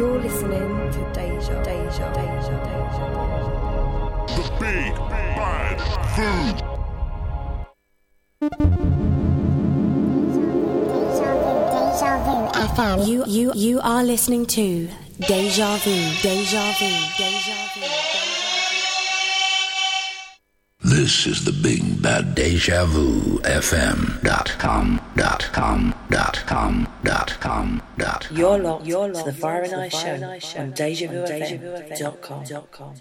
You're listening to Deja, Deja, Deja, Deja, Deja. The Big Bad Food. You you you are listening to Deja Vu, Deja Vu, Deja Vu. This is the big bad deja vu fm dot com dot com dot com dot com dot com. You're locked. You're locked. The Fire and I show on deja vu fm dot com dot com.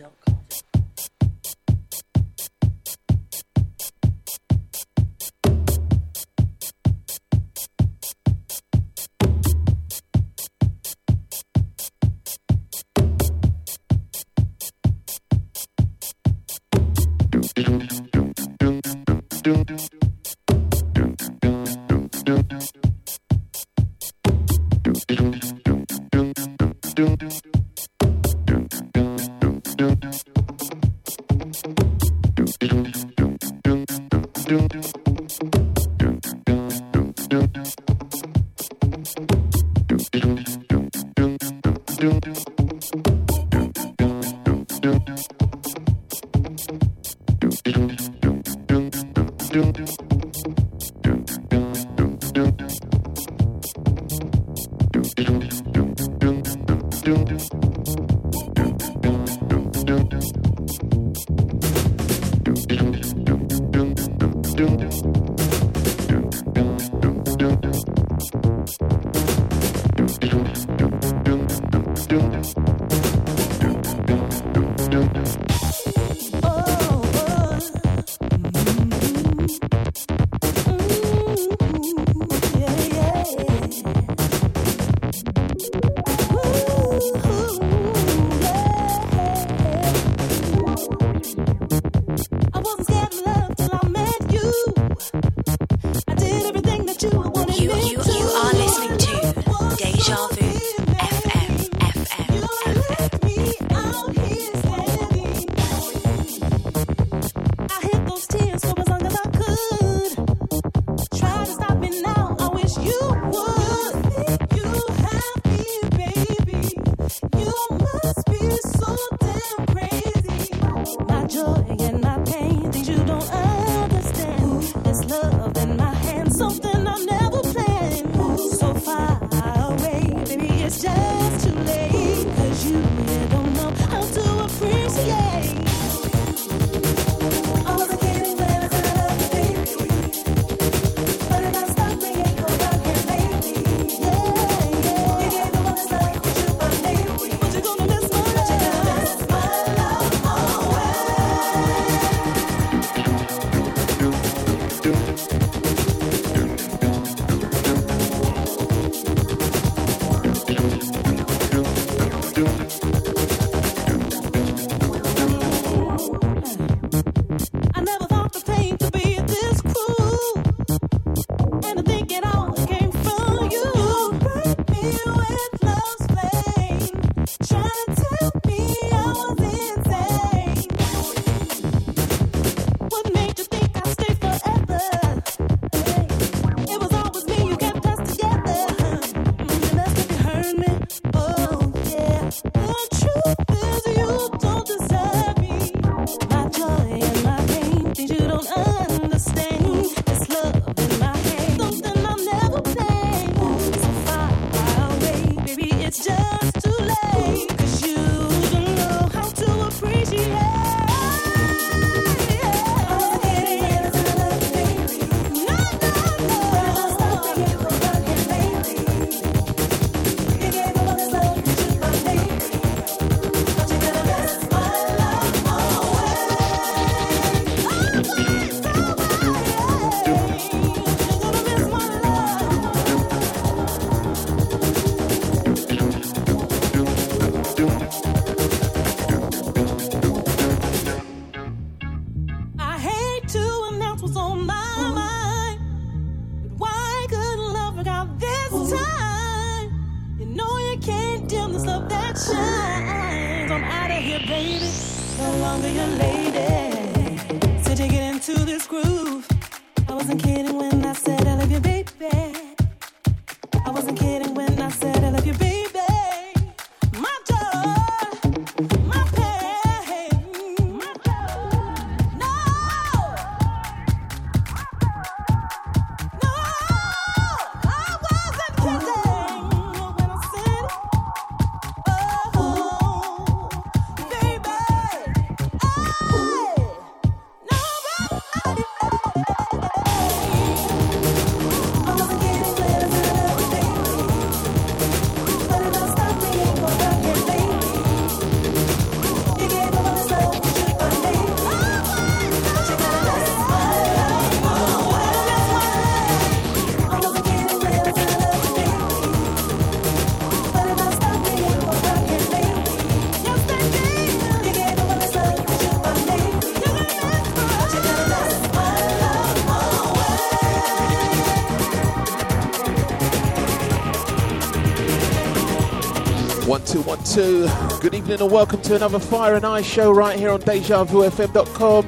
Two. Good evening and welcome to another Fire and Ice show right here on DejaVuFM.com.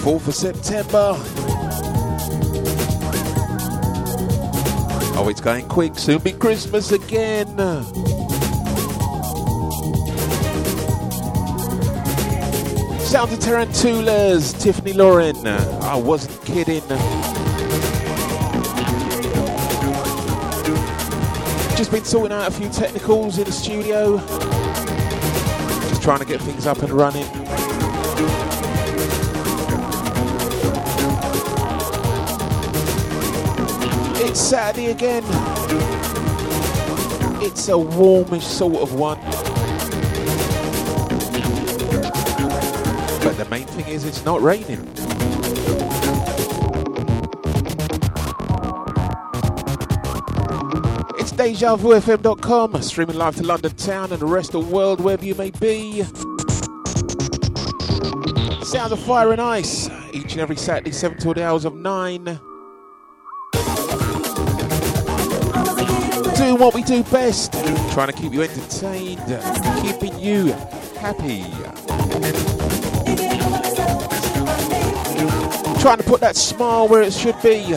4th of September. Oh, it's going quick. Soon be Christmas again. Sound of Tarantulaz, Tiffany Loren. I wasn't kidding. Just been sorting out a few technicals in the studio. Just trying to get things up and running. It's Saturday again. It's a warmish sort of one. But the main thing is it's not raining. DejaVuFM.com, streaming live to London town and the rest of the world, wherever you may be. Sounds of Fire and Ice, each and every Saturday, 7 till the hours of 9. Doing what we do best, trying to keep you entertained, keeping you happy. Trying to put that smile where it should be.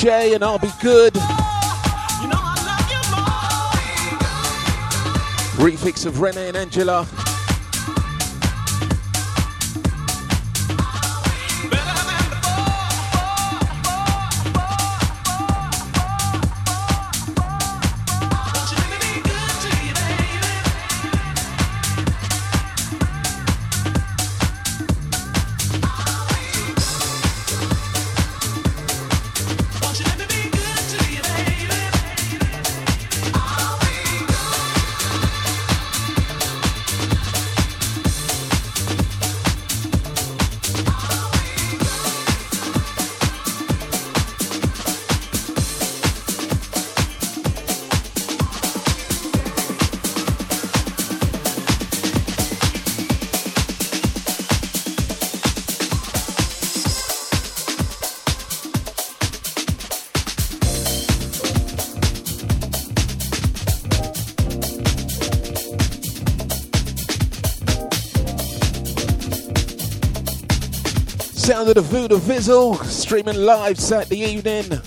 J, and I'll be good. You know of Renee and Angela. Voodoo Vizzle, streaming live Saturday evening.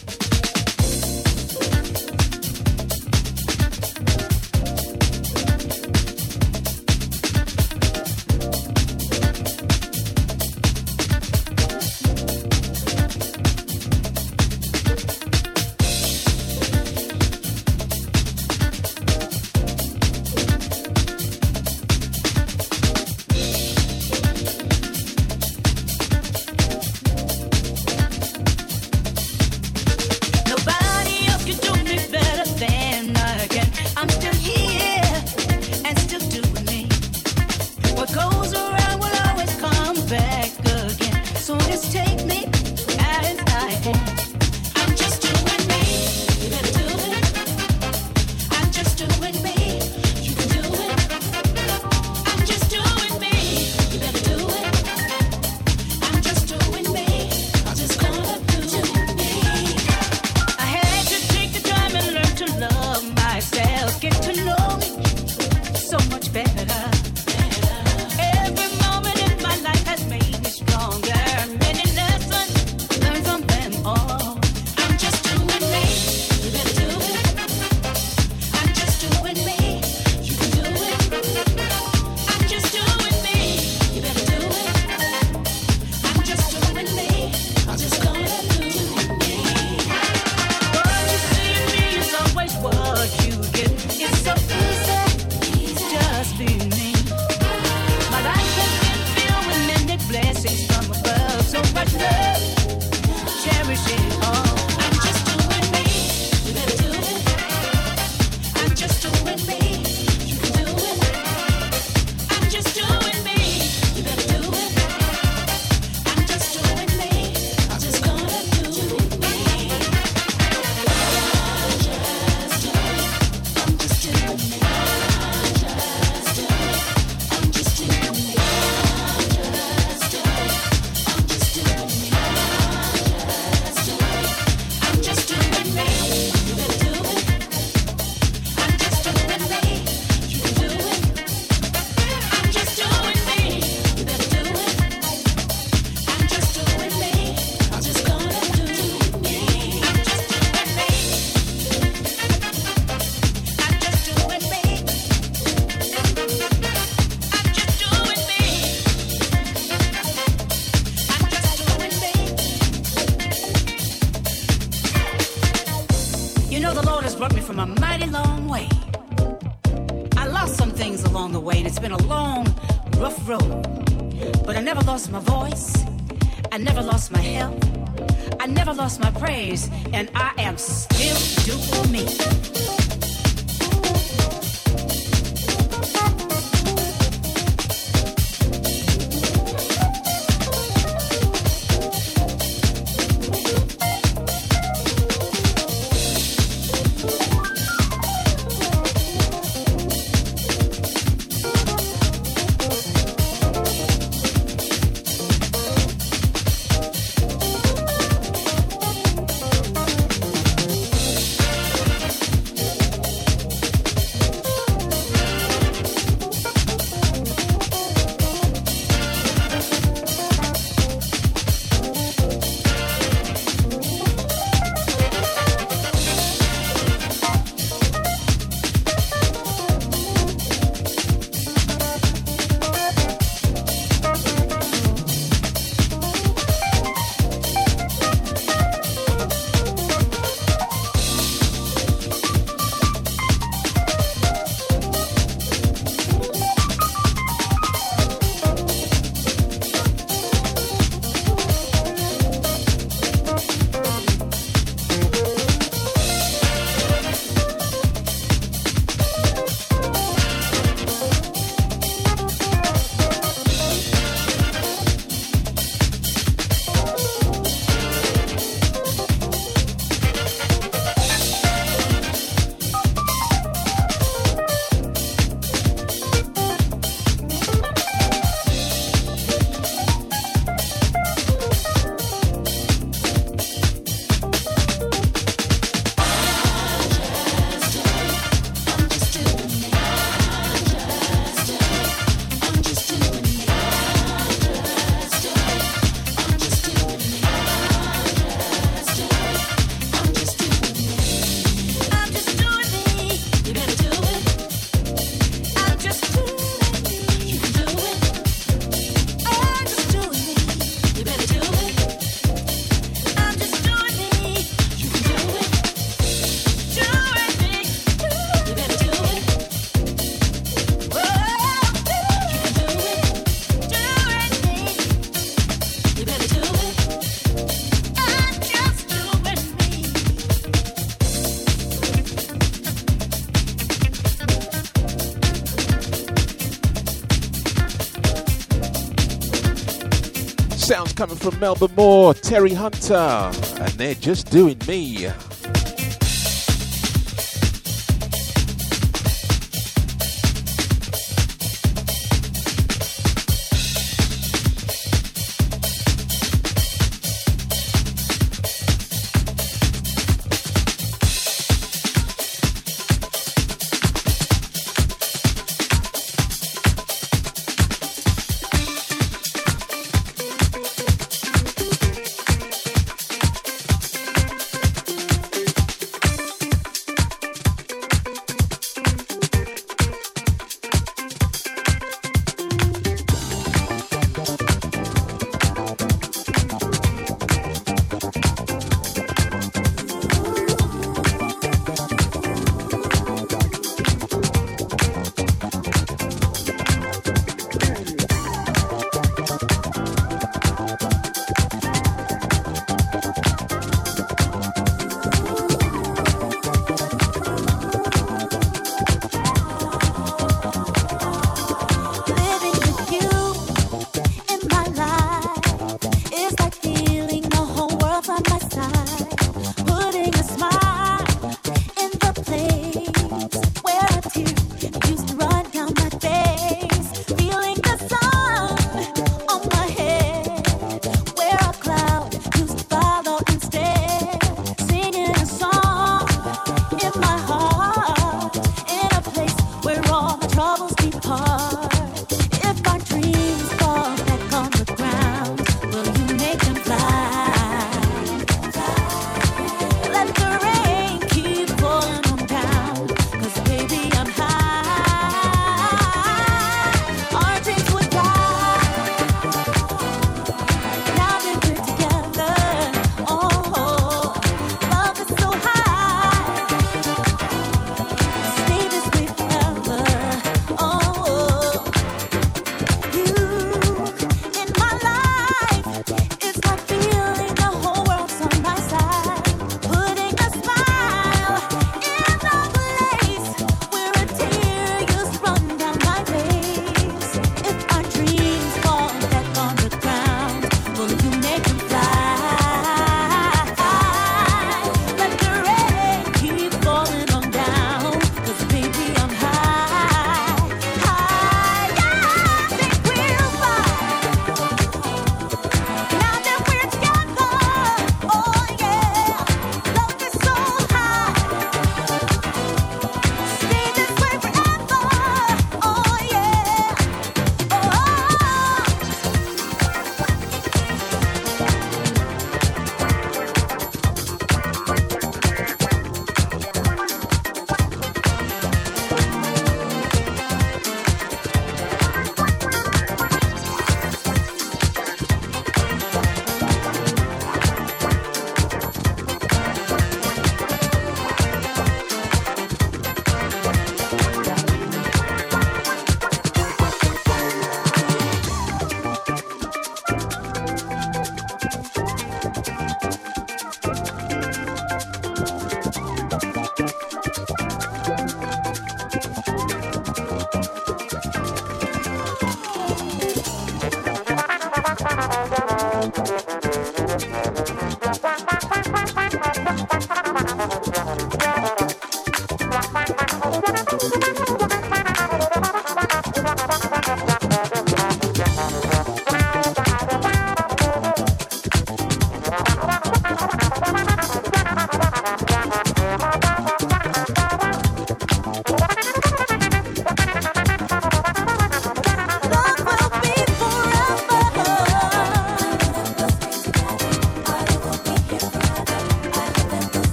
coming from Melba Moore, Terry Hunter, and they're just doing me.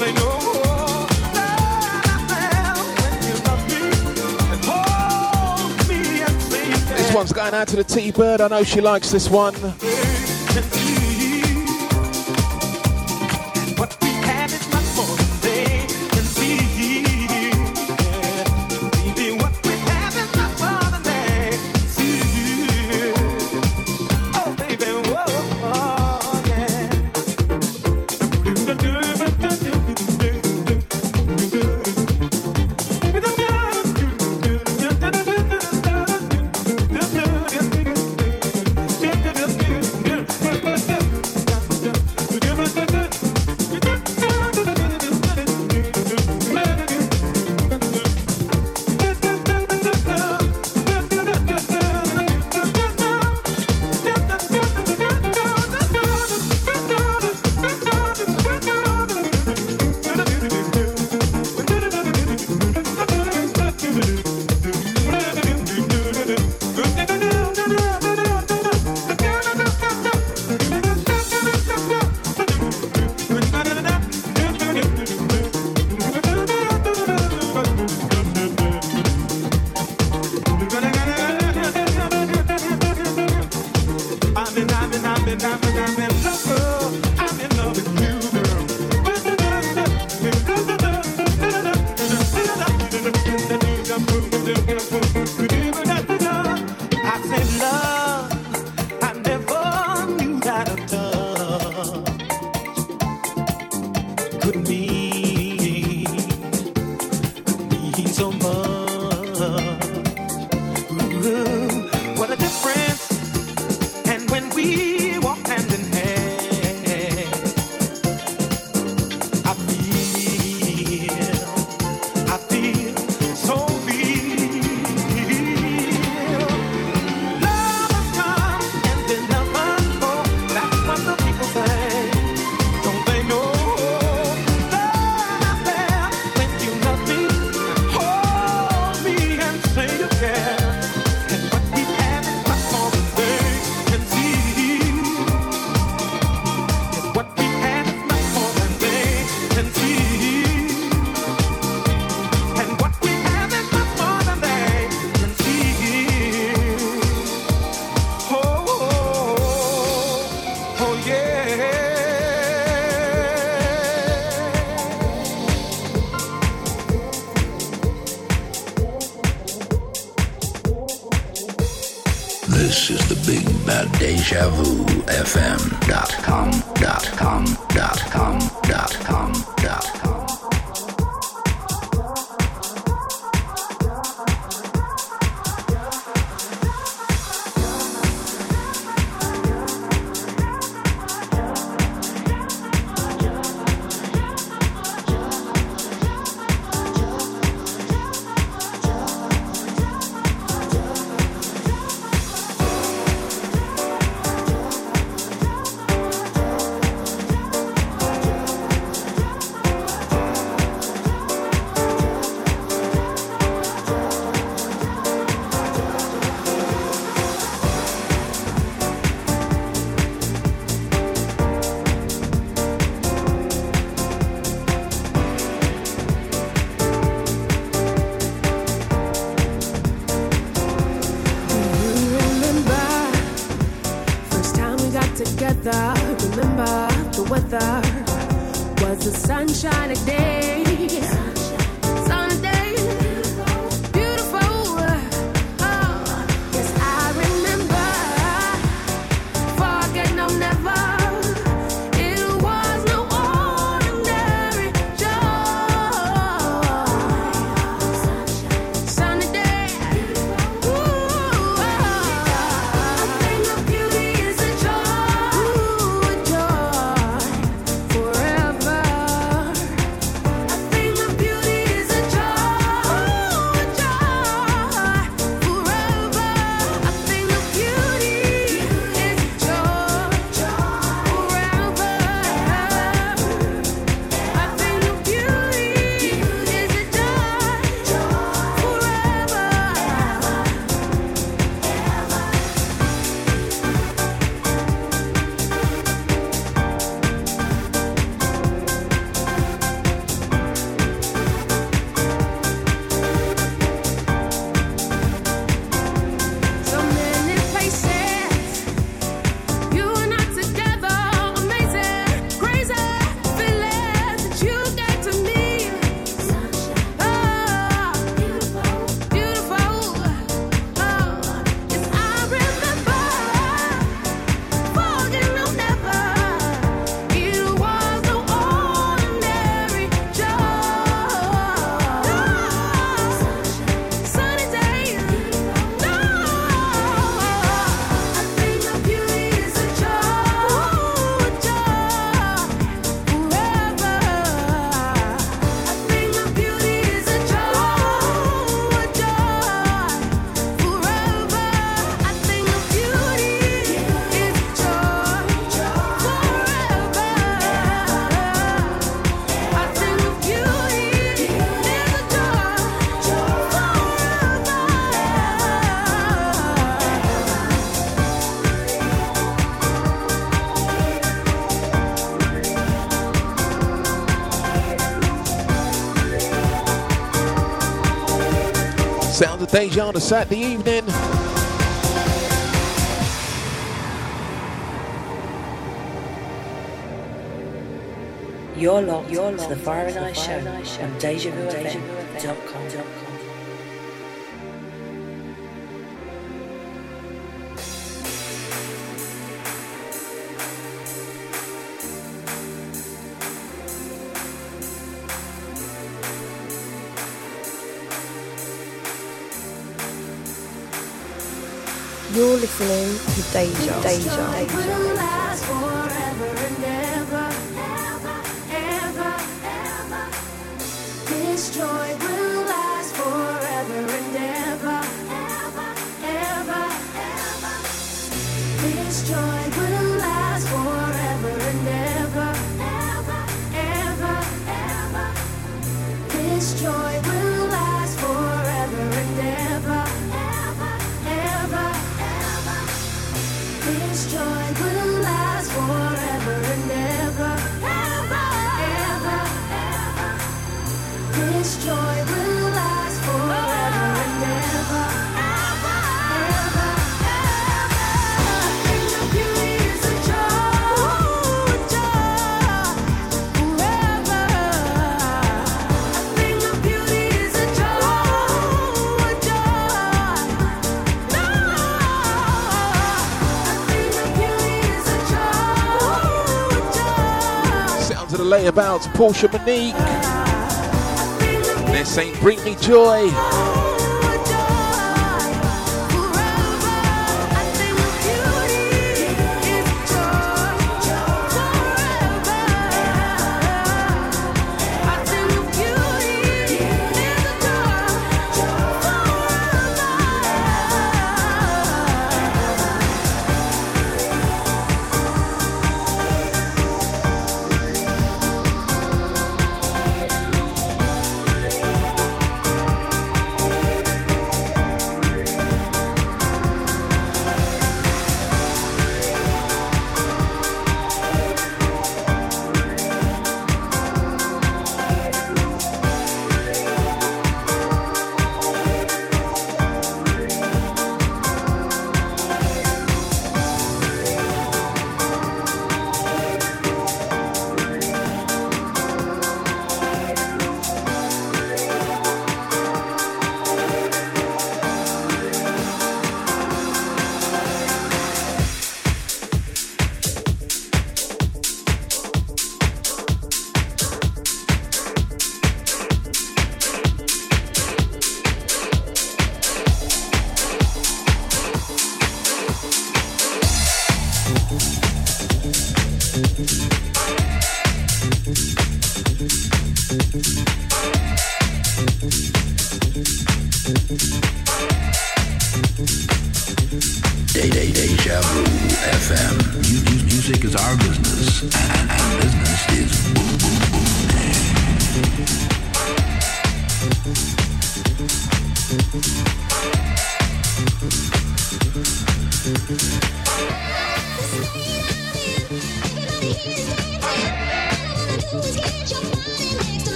This one's going out to the T-Bird. I know she likes this one. Deja to set the evening. You're locked, You're locked to the Fire and Ice Show on DejaVuFM.com. Deja. Deja. say about Portia Monique. this ain't saying, bring me joy.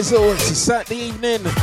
The. It's a Saturday evening.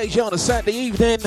on a Saturday evening.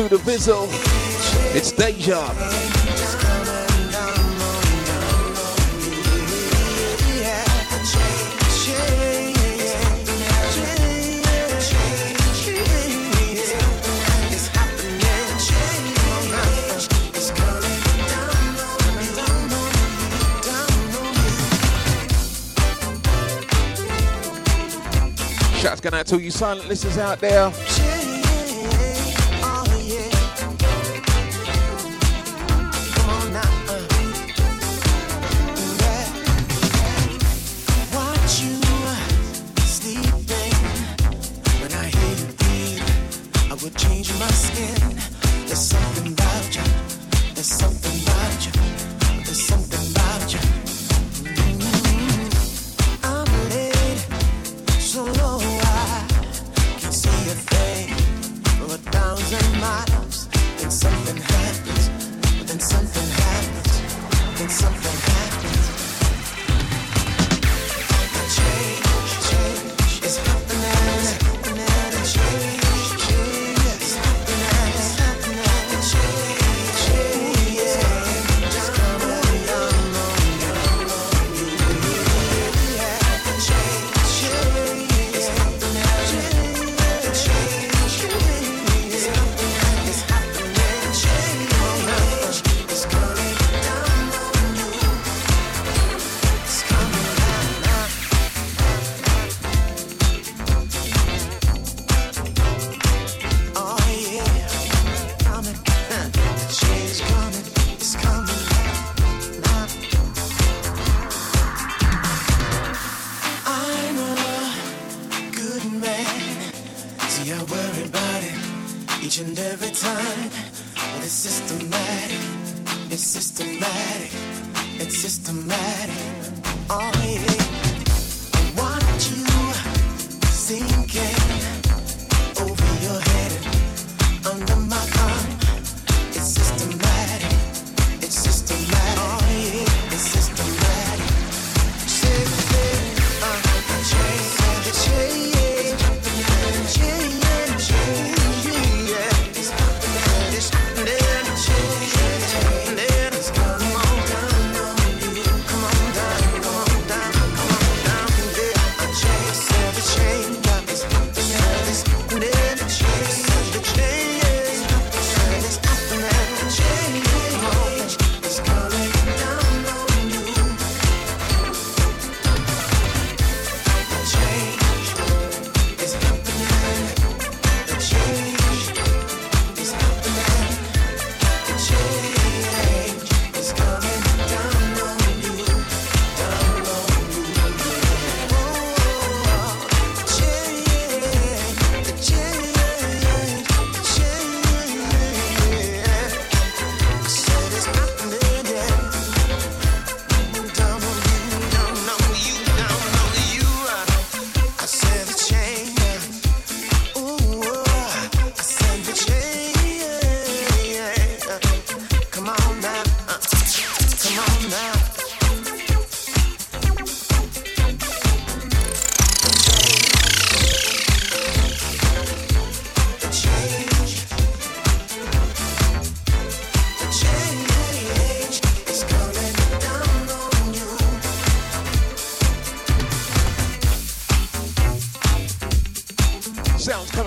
Buddha Vizzle. It's Deja. Shouts going out to all you silent listeners out there.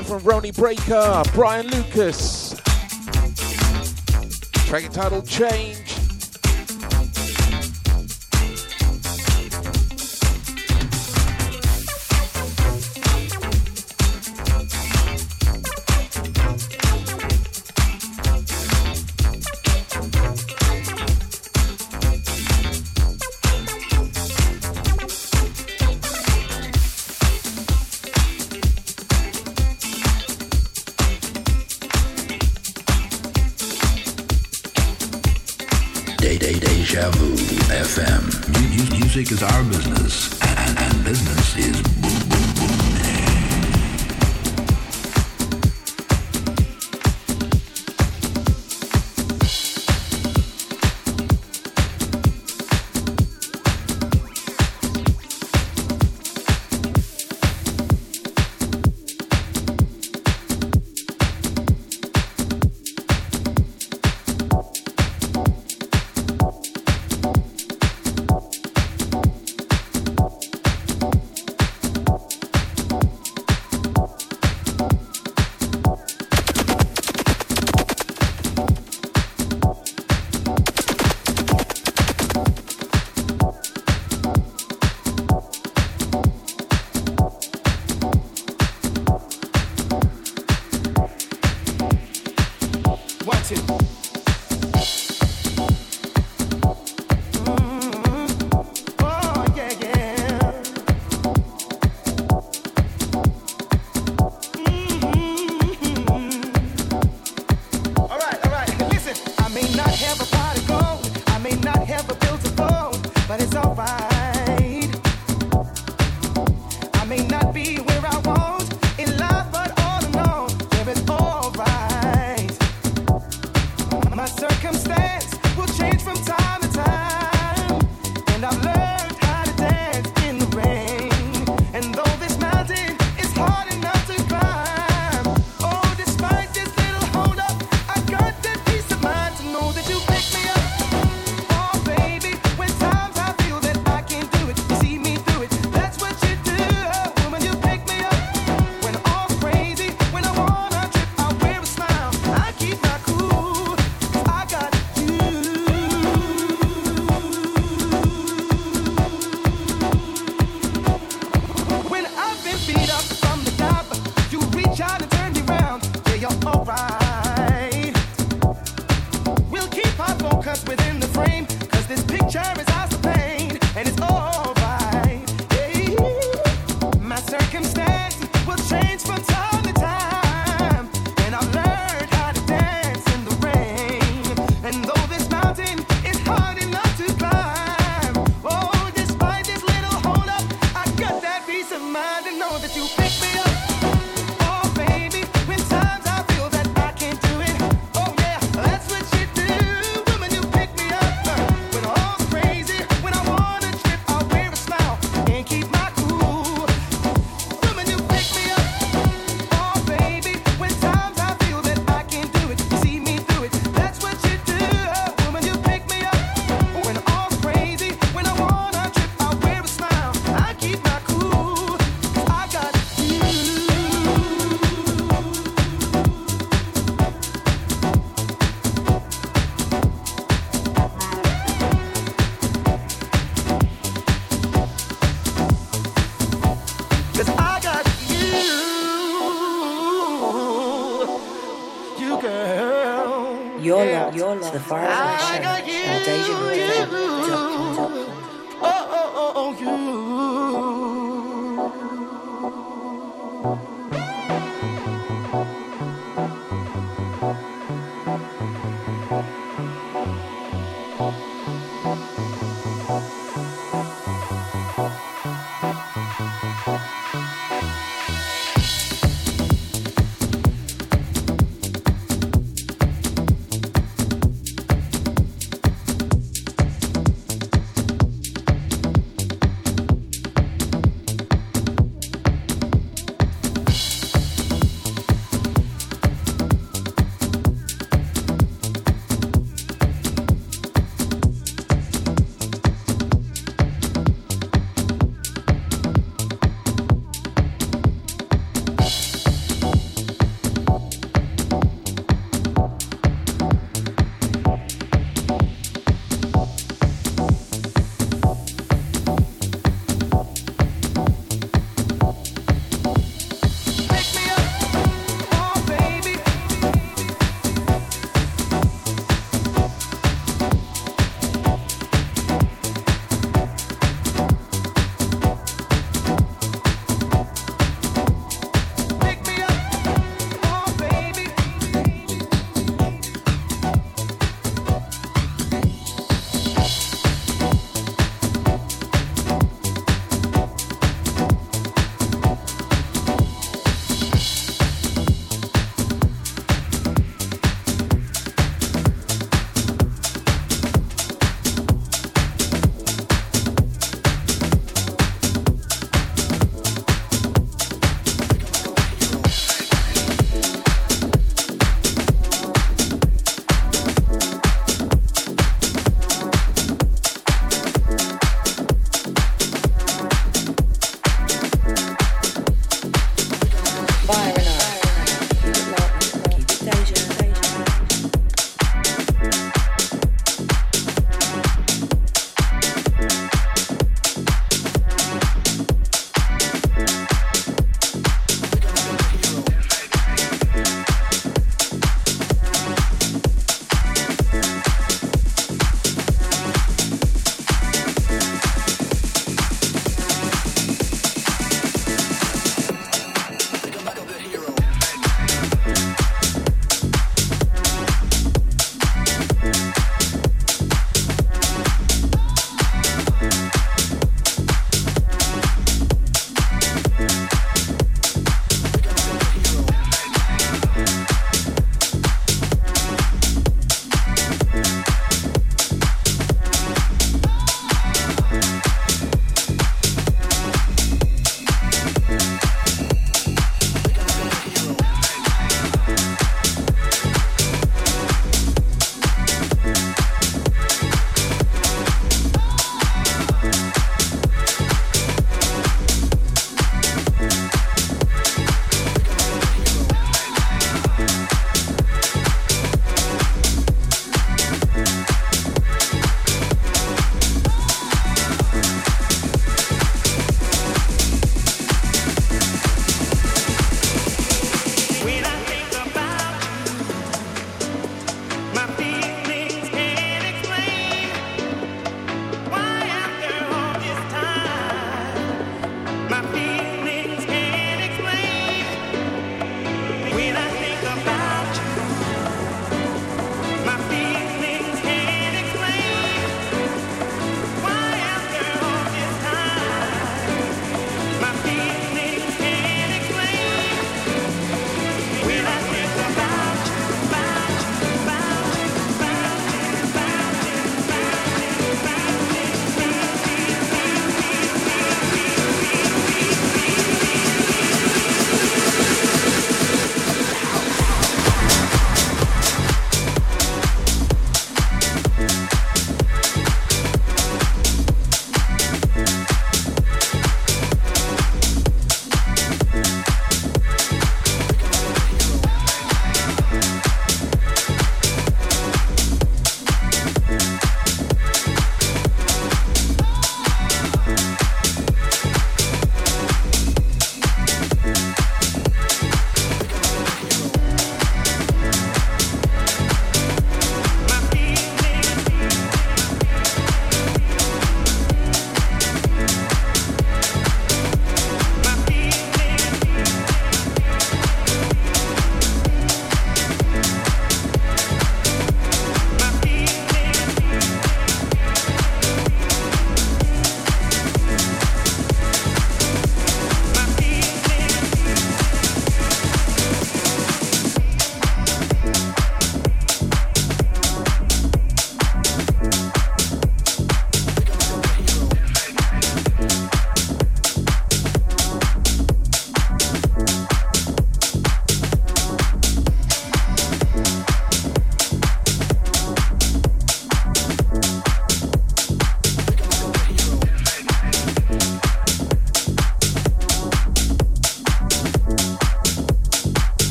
Coming from Rony Breaker, Brian Lucas. Track entitled Change.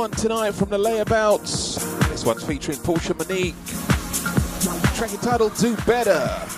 one tonight from the Layabouts. This one's featuring Portia Monique. Track entitled Do Better.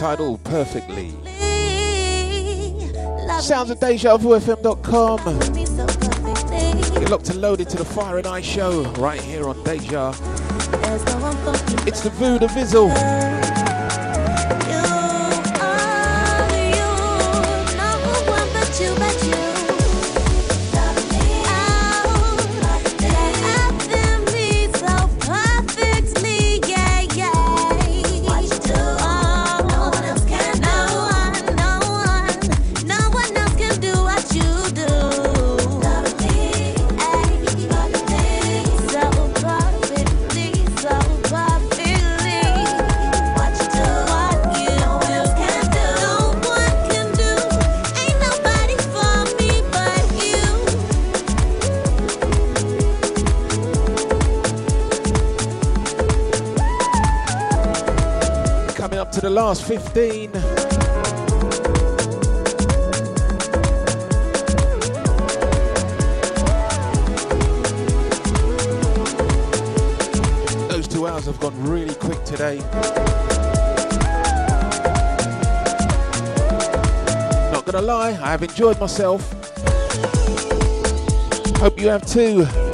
title Perfectly. Sounds of DejaVuFM.com. You're locked and loaded to the Fire and Ice show right here on Deja. It's the Voodoo Vizzle. past 15. Those two hours have gone really quick today. Not gonna lie, I have enjoyed myself. Hope you have too.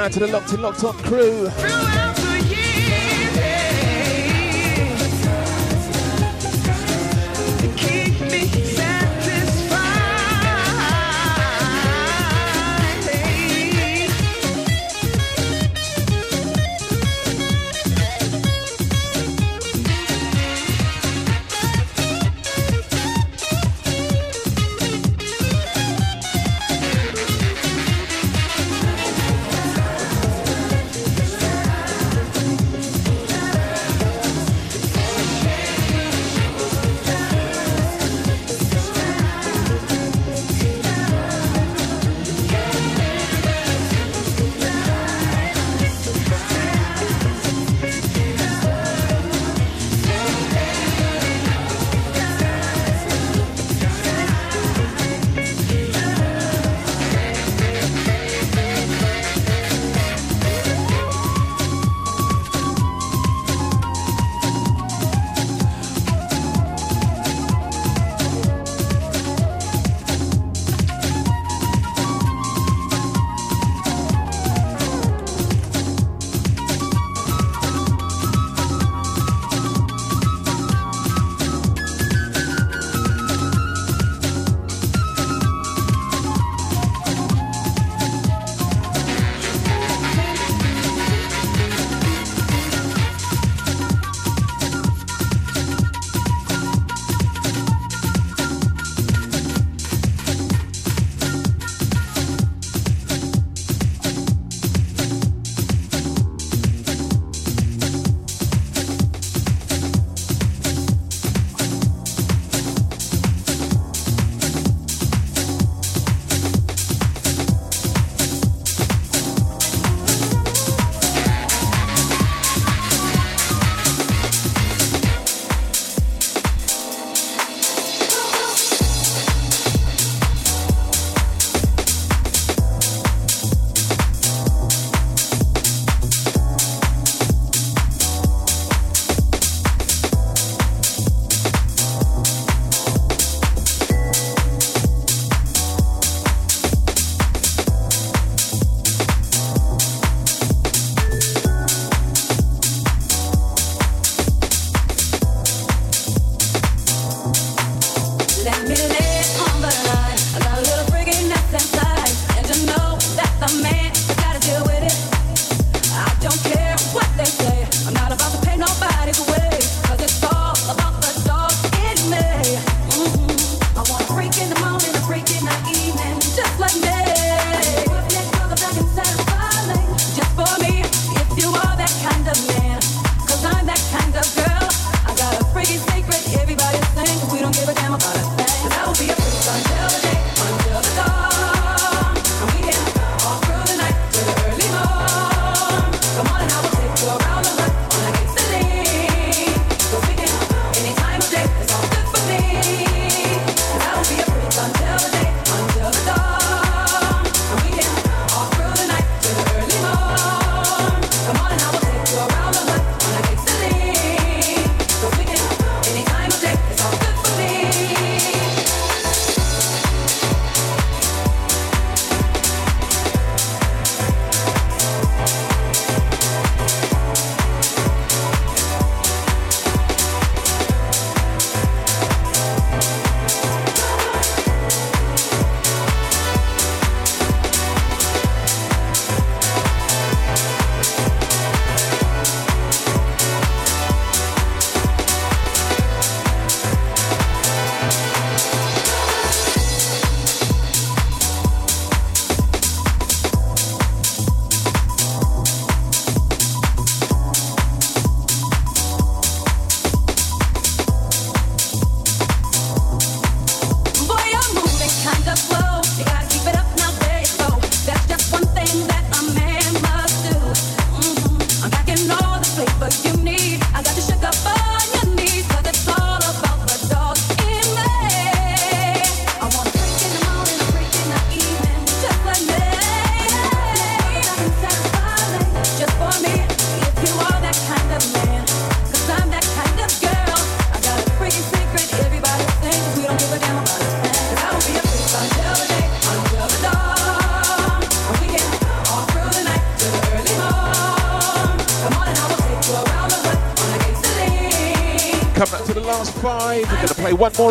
Out to the Locked In Locked On crew.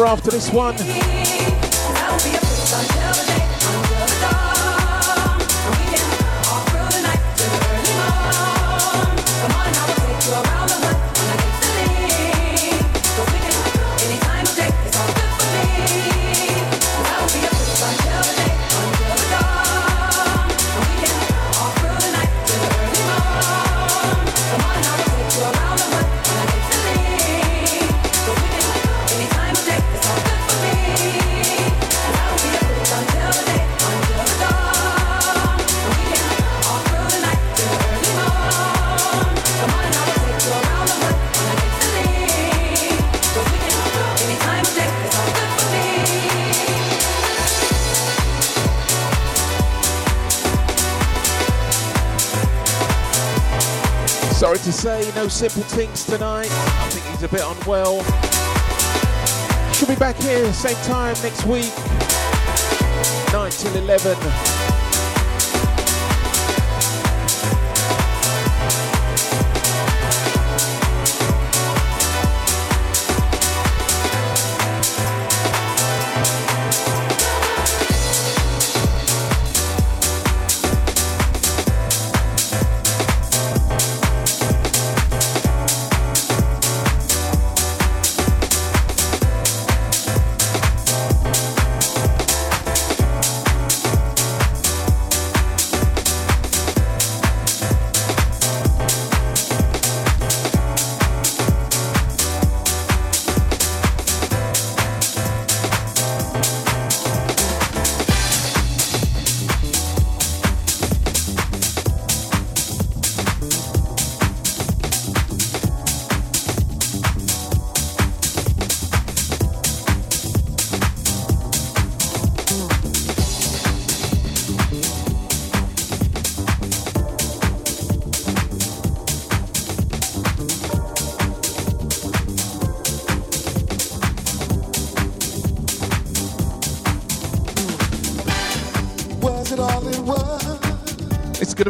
after this one. Simple things tonight. I think he's a bit unwell. Should be back here same time next week, 9 till 11.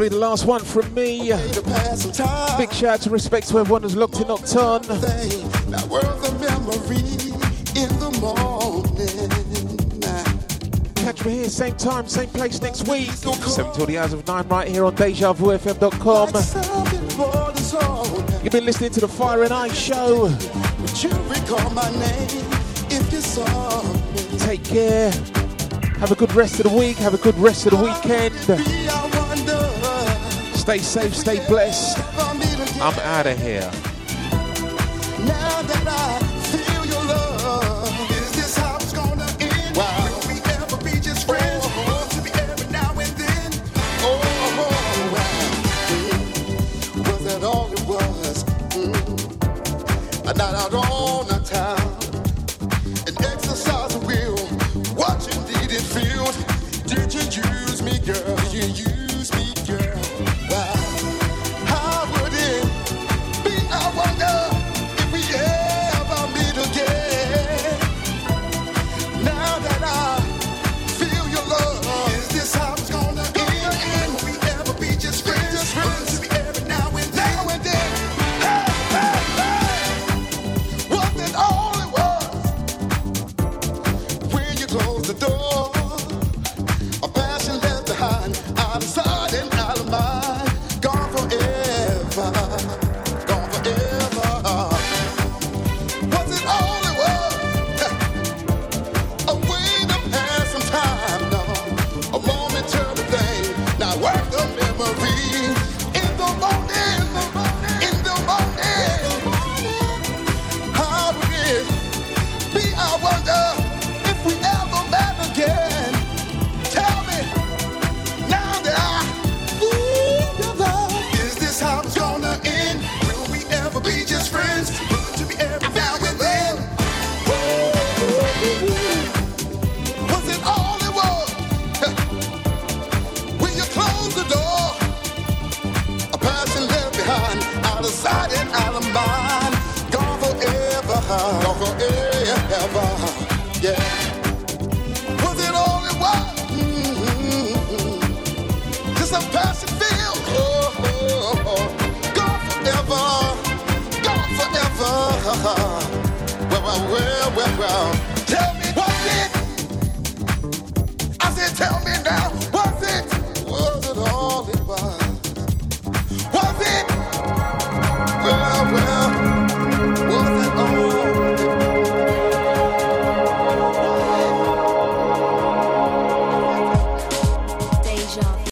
the last one from me. Big shout out to respect to everyone who's locked in Octon. Not worth a. Catch me here, same time, same place next week. 7 till the hours of 9 right here on DejaVuFM.com. You've been listening to the Fire and Ice Show. Take care. Have a good rest of the week. Have a good rest of the weekend. Stay safe, stay blessed. I'm out of here.